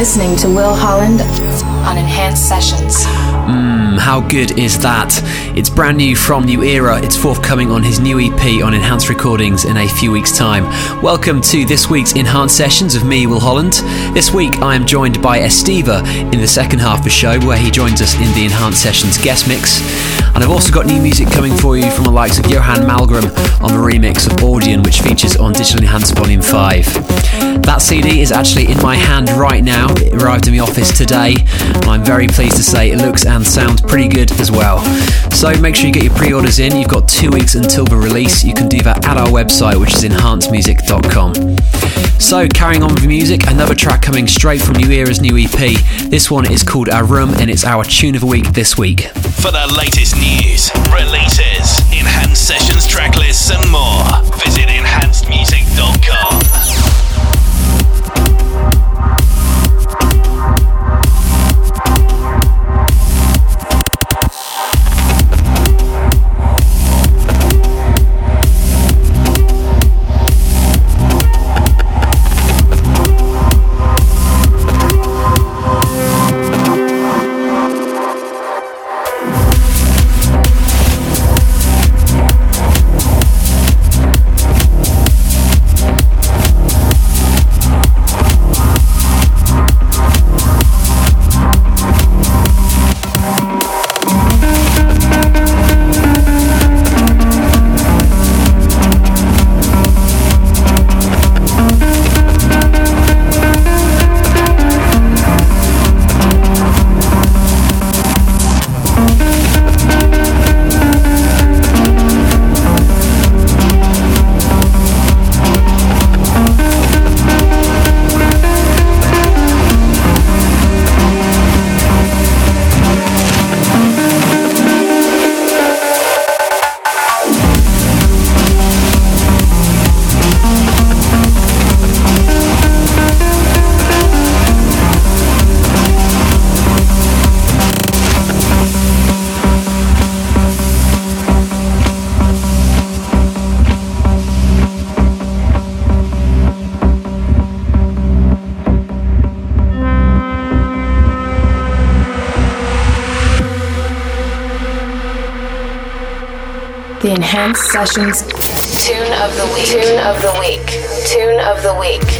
Listening to Will Holland on Enhanced Sessions. Mmm, how good is that? It's brand new from New Era. It's forthcoming on his new EP on Enhanced Recordings in a few weeks' time. Welcome to this week's Enhanced Sessions of me, Will Holland. This week I am joined by Estiva in the second half of the show, where he joins us in the Enhanced Sessions guest mix. And I've also got new music coming for you from the likes of Johan Malmgren on the remix of Audion, which features on Digital Enhanced Volume 5. That CD is actually in my hand right now. It arrived in the office today, and I'm very pleased to say it looks and sounds pretty good as well. So make sure you get your pre orders in. You've got two weeks until the release. You can do that at our website, which is enhancedmusic.com. So, carrying on with music, another track coming straight from New Era's new EP. This one is called Our Room, and it's our tune of the week this week. For the latest news, releases, enhanced sessions, tracklists, and more, visit enhancedmusic.com. Sessions Tune of the Week. Tune of the Week. Tune of the Week.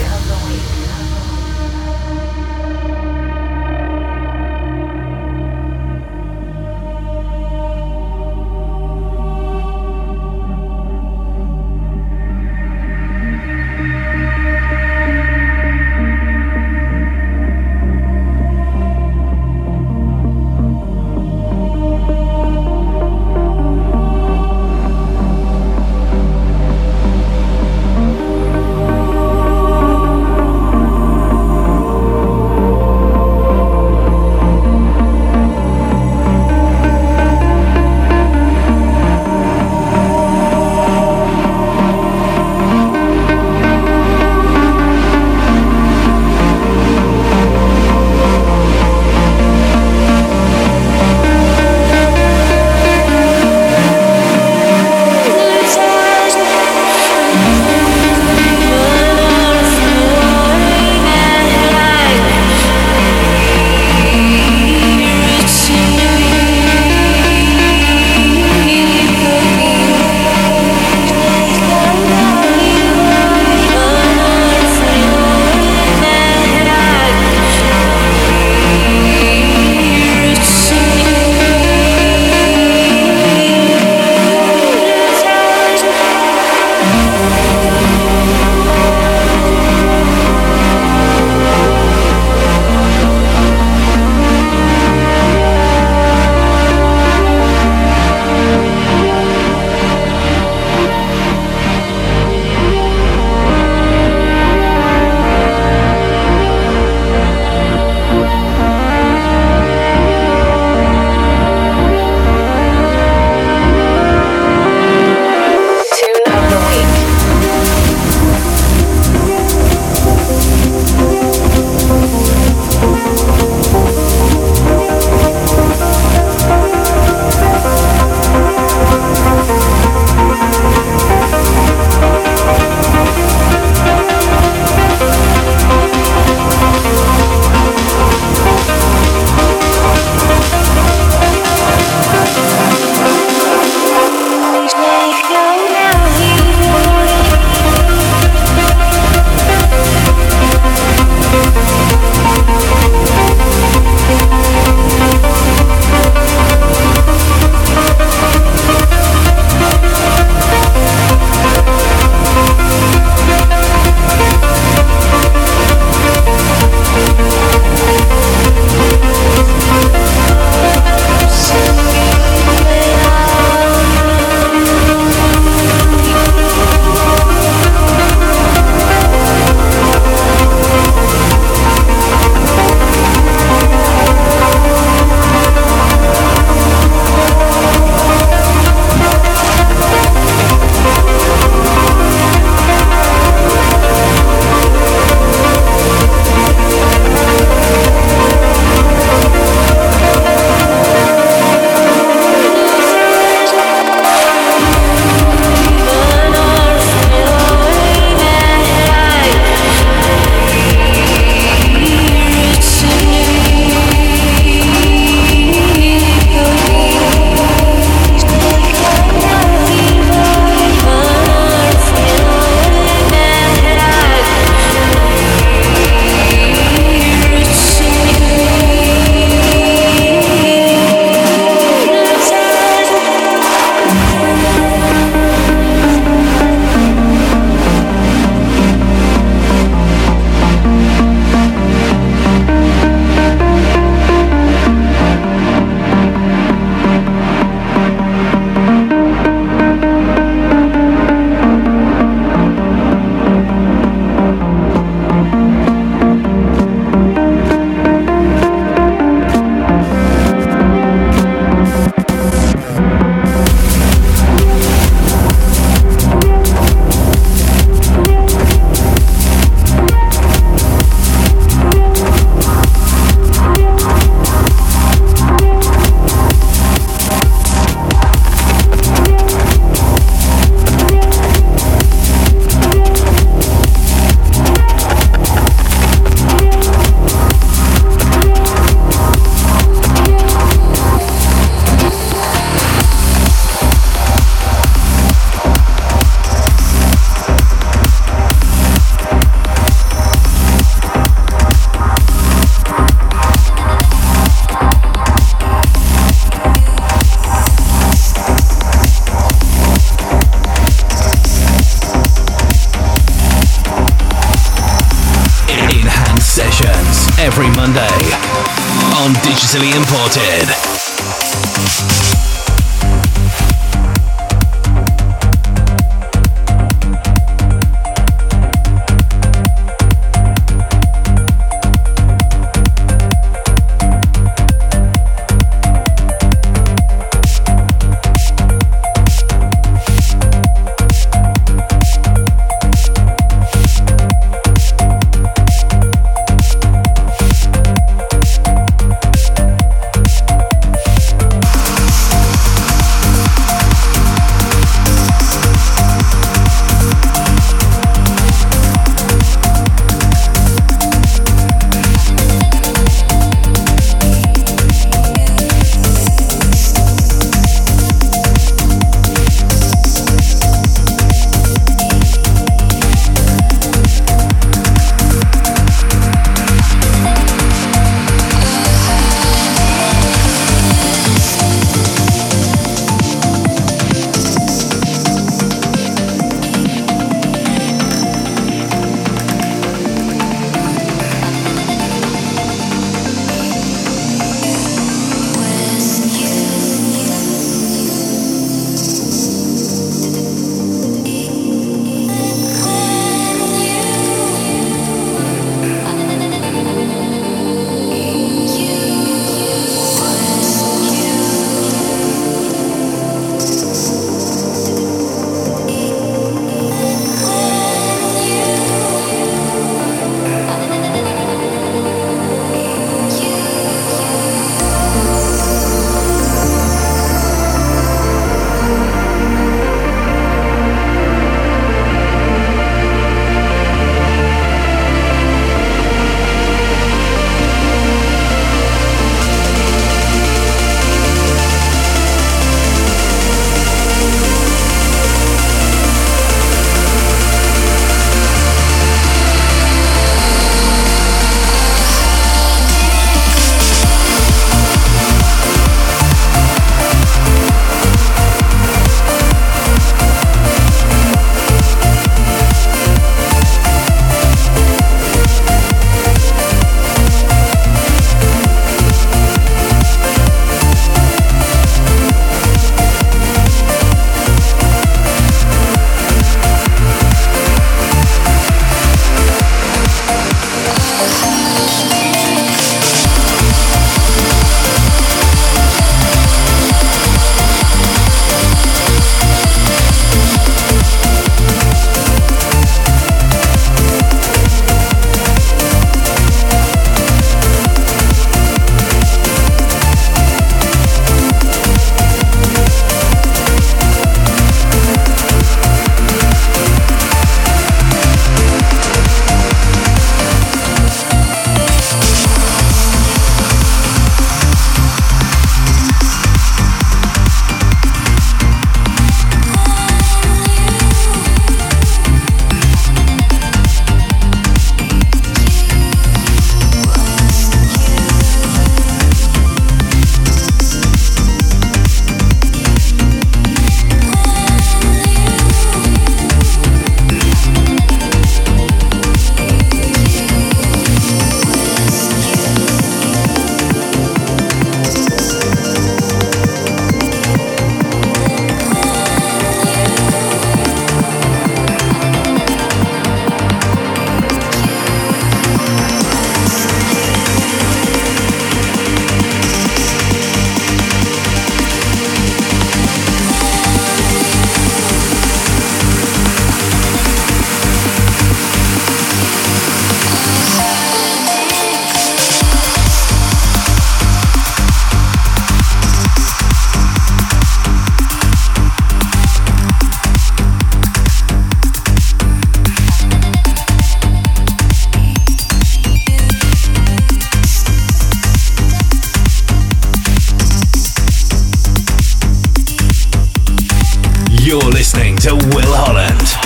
You're listening to Will Holland.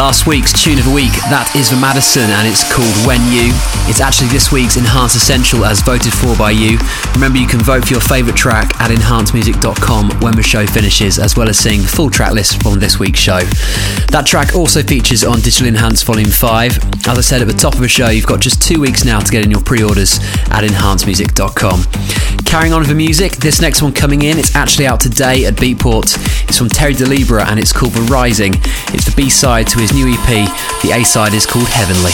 Last week's tune of the week, that is the Madison and it's called When You. It's actually this week's Enhanced Essential as voted for by you. Remember you can vote for your favourite track at enhancedmusic.com when the show finishes, as well as seeing the full track list from this week's show. That track also features on Digital Enhanced Volume 5. As I said at the top of the show, you've got just two weeks now to get in your pre-orders at enhancedmusic.com. Carrying on with the music, this next one coming in, it's actually out today at Beatport. It's from Terry Da Libra and it's called The Rising. It's the B-side to his new EP. The A-side is called Heavenly.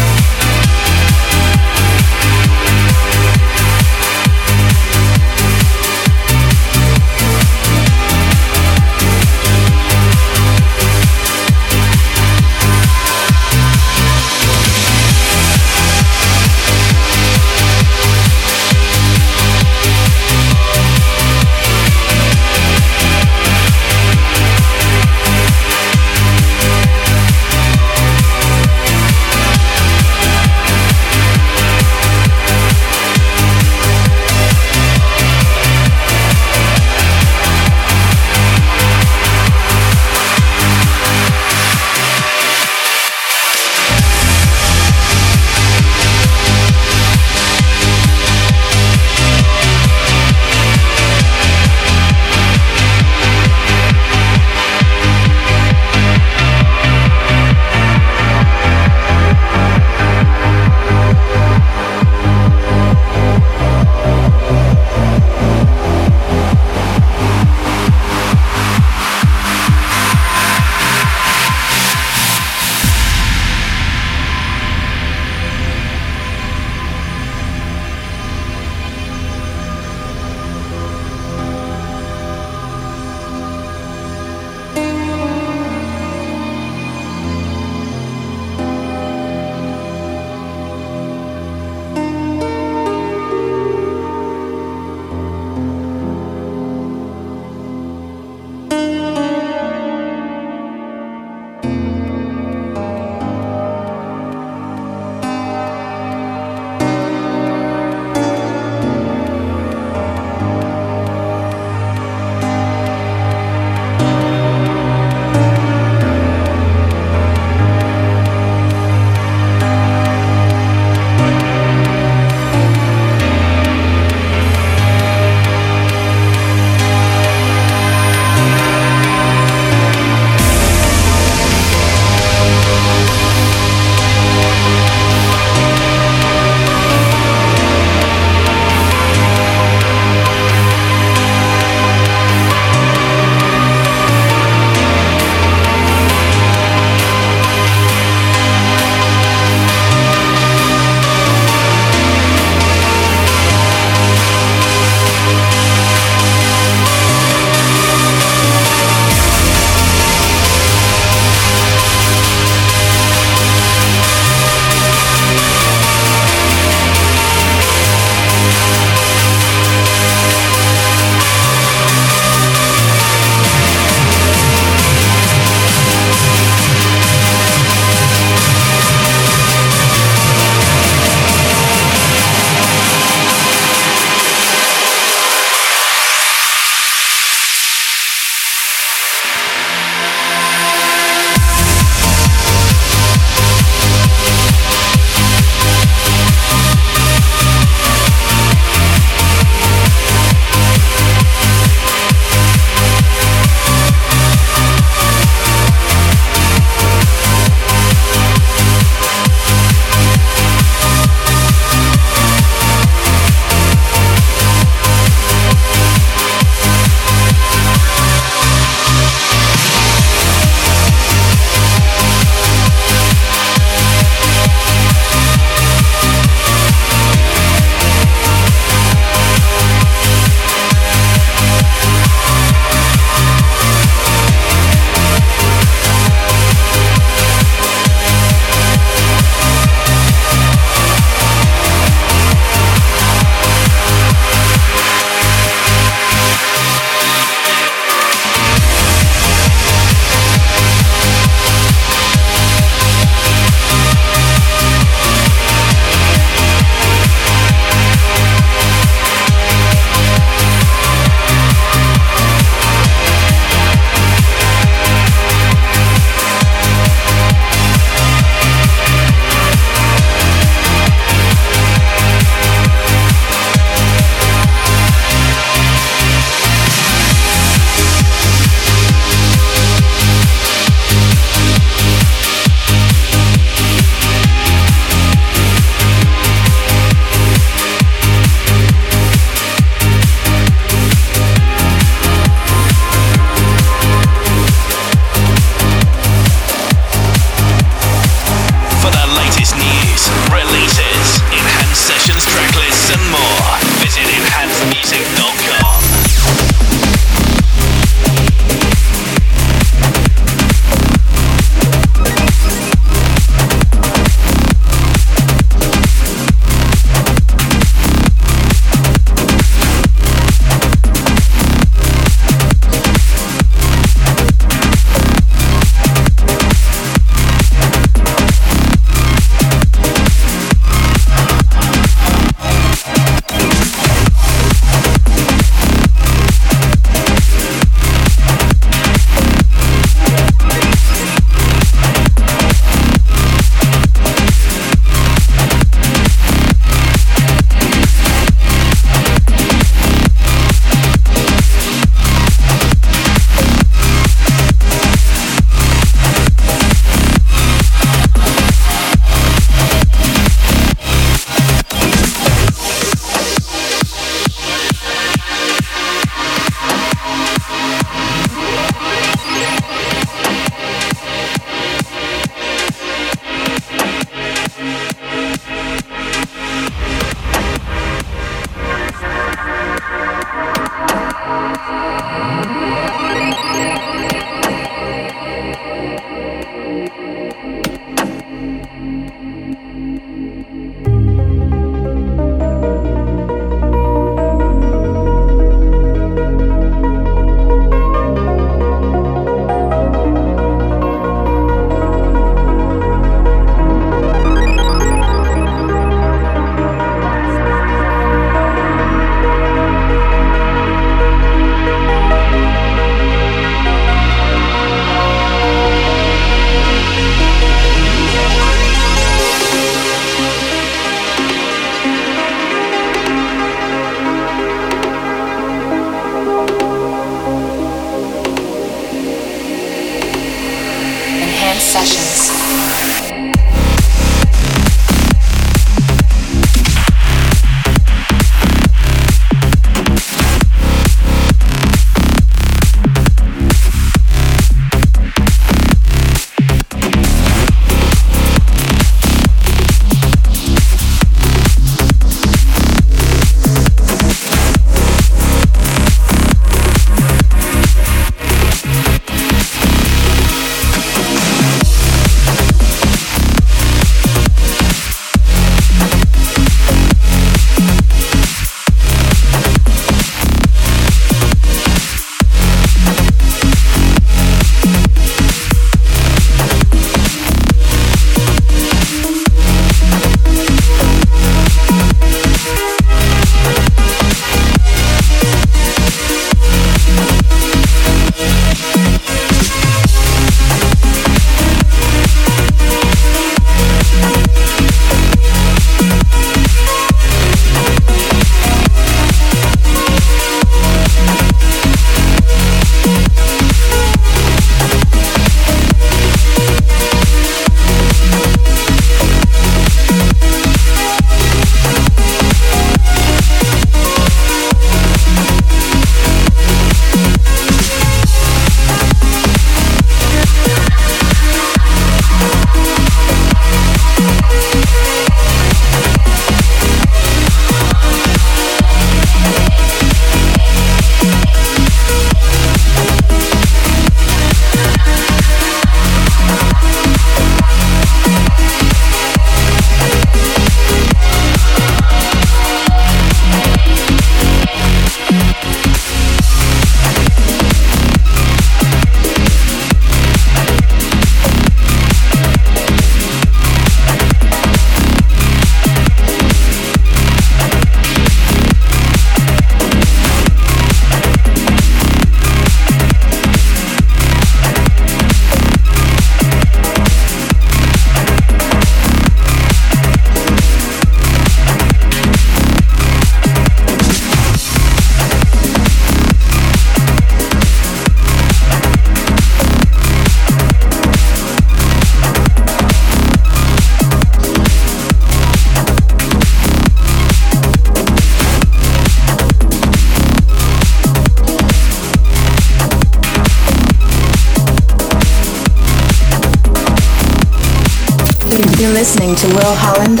Listening to Will Holland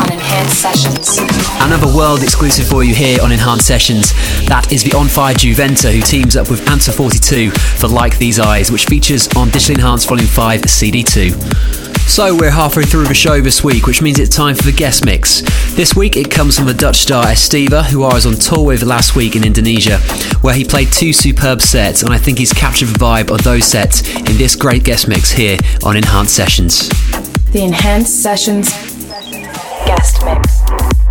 on Enhanced Sessions. Another world exclusive for you here on Enhanced Sessions. That is the On Fire Juventa who teams up with Answer 42 for Like These Eyes, which features on Digital Enhanced Volume 5 CD2. So we're halfway through the show this week, which means it's time for the guest mix. This week it comes from the Dutch star Estiva, who I was on tour with last week in Indonesia, where he played two superb sets, and I think he's captured the vibe of those sets in this great guest mix here on Enhanced Sessions. The Enhanced Sessions guest mix.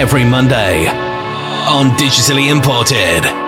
Every Monday on Digitally Imported.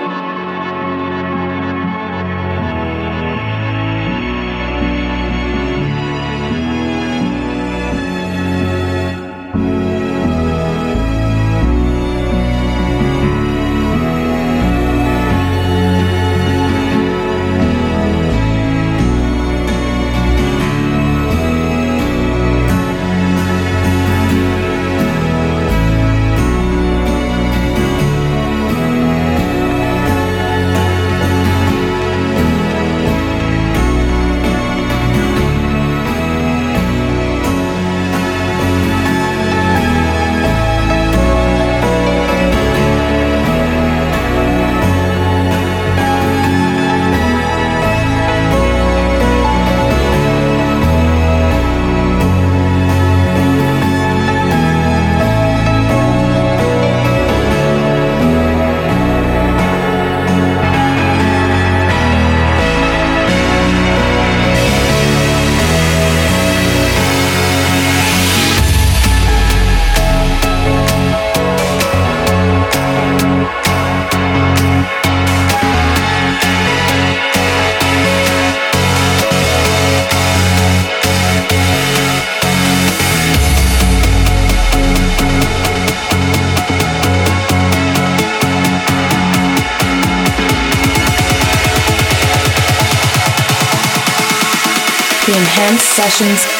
Sessions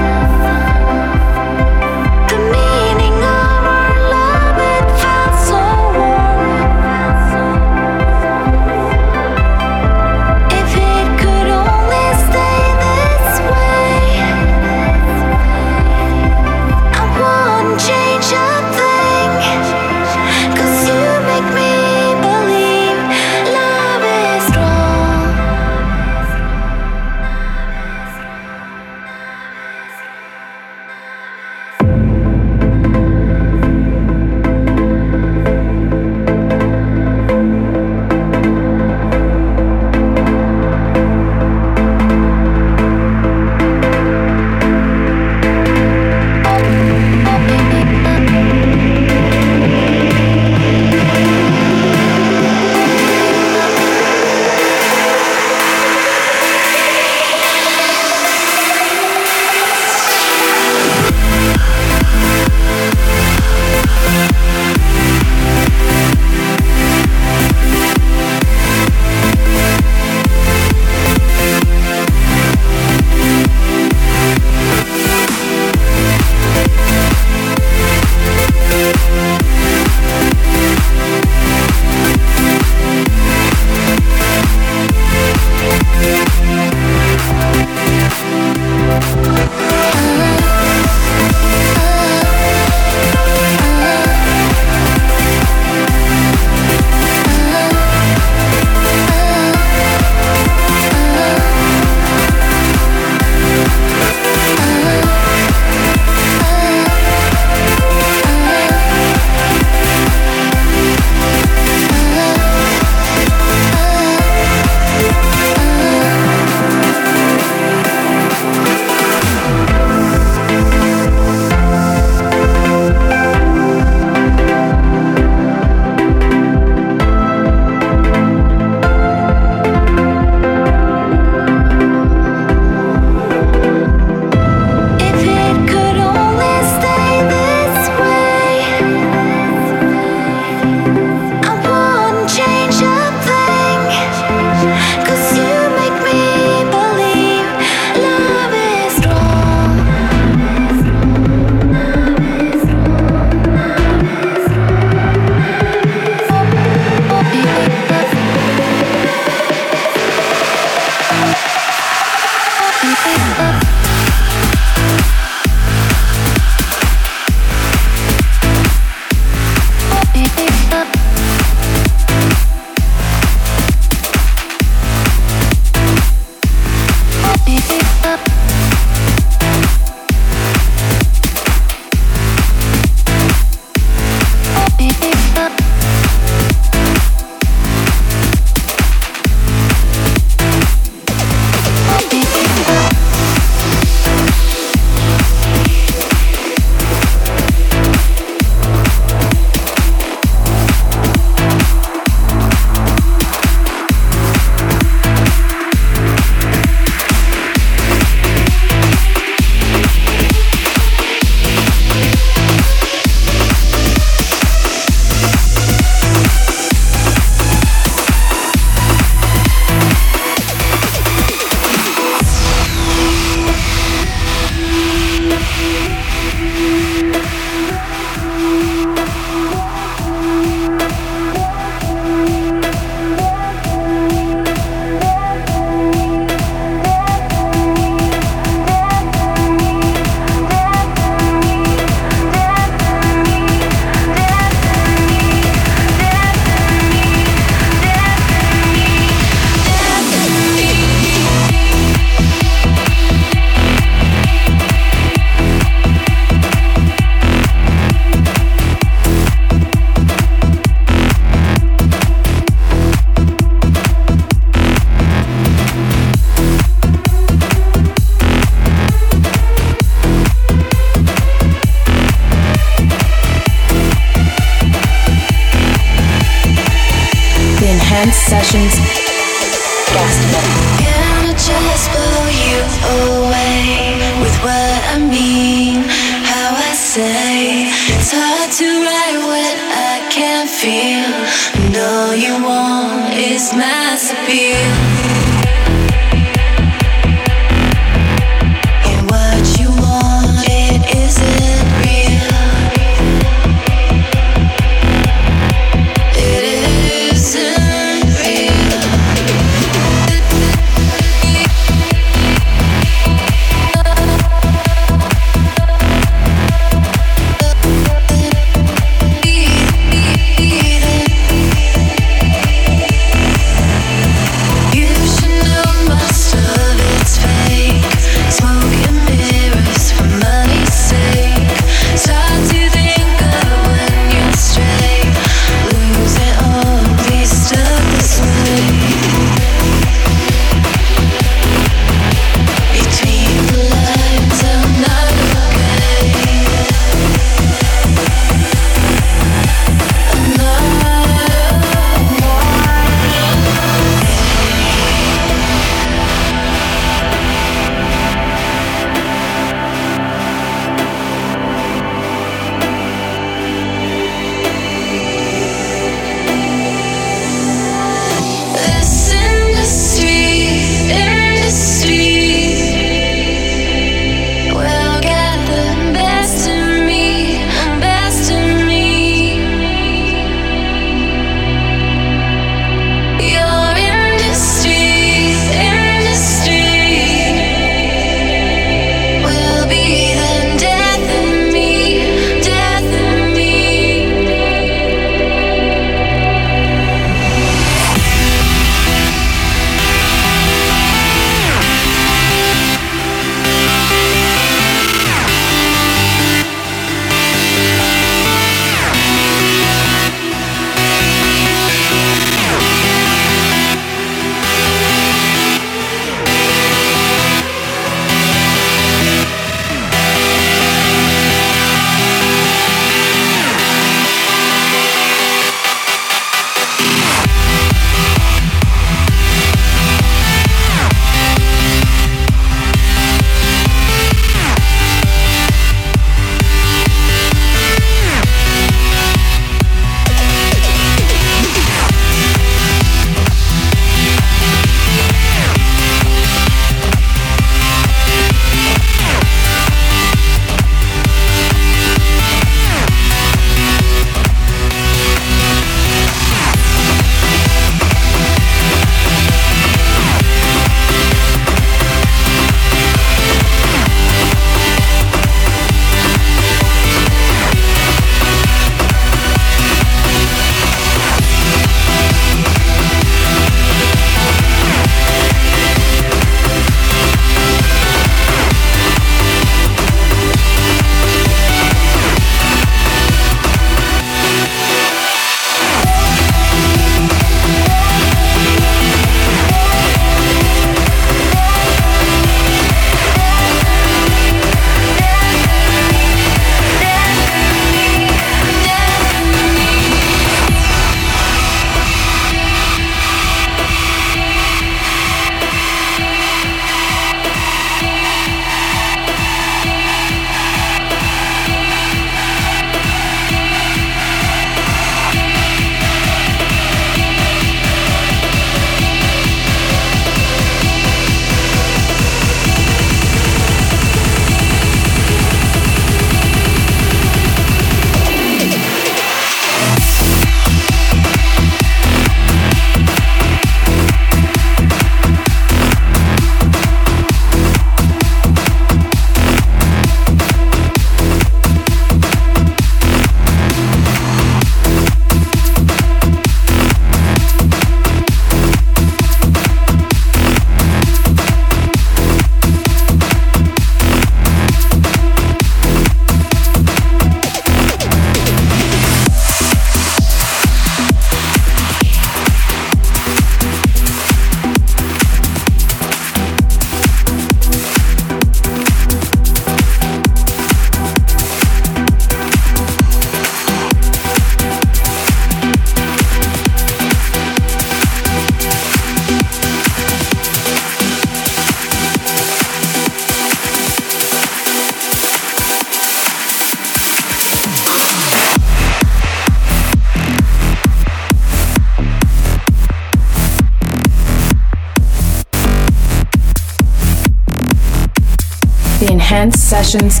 Sessions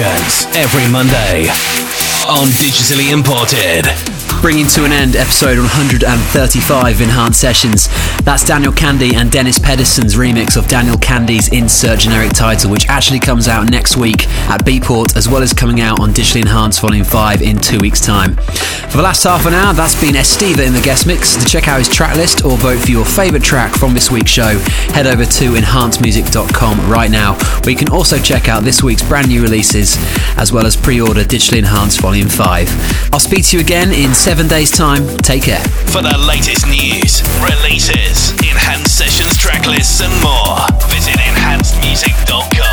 Sessions every Monday on Digitally Imported bringing to an end episode 135 in Enhanced Sessions. That's Daniel Kandi and Dennis Pedersen's remix of Daniel Kandi's Insert Generic Title, which actually comes out next week at Beatport, as well as coming out on Digitally Enhanced Volume 5 in two weeks' time. For the last half an hour, that's been Estiva in the guest mix. To check out his track list or vote for your favourite track from this week's show, head over to enhancedmusic.com right now, where you can also check out this week's brand new releases, as well as pre order Digitally Enhanced Volume 5. I'll speak to you again in seven days' time. Take care. For the latest news, releases, enhanced sessions, track lists, and more, visit enhancedmusic.com.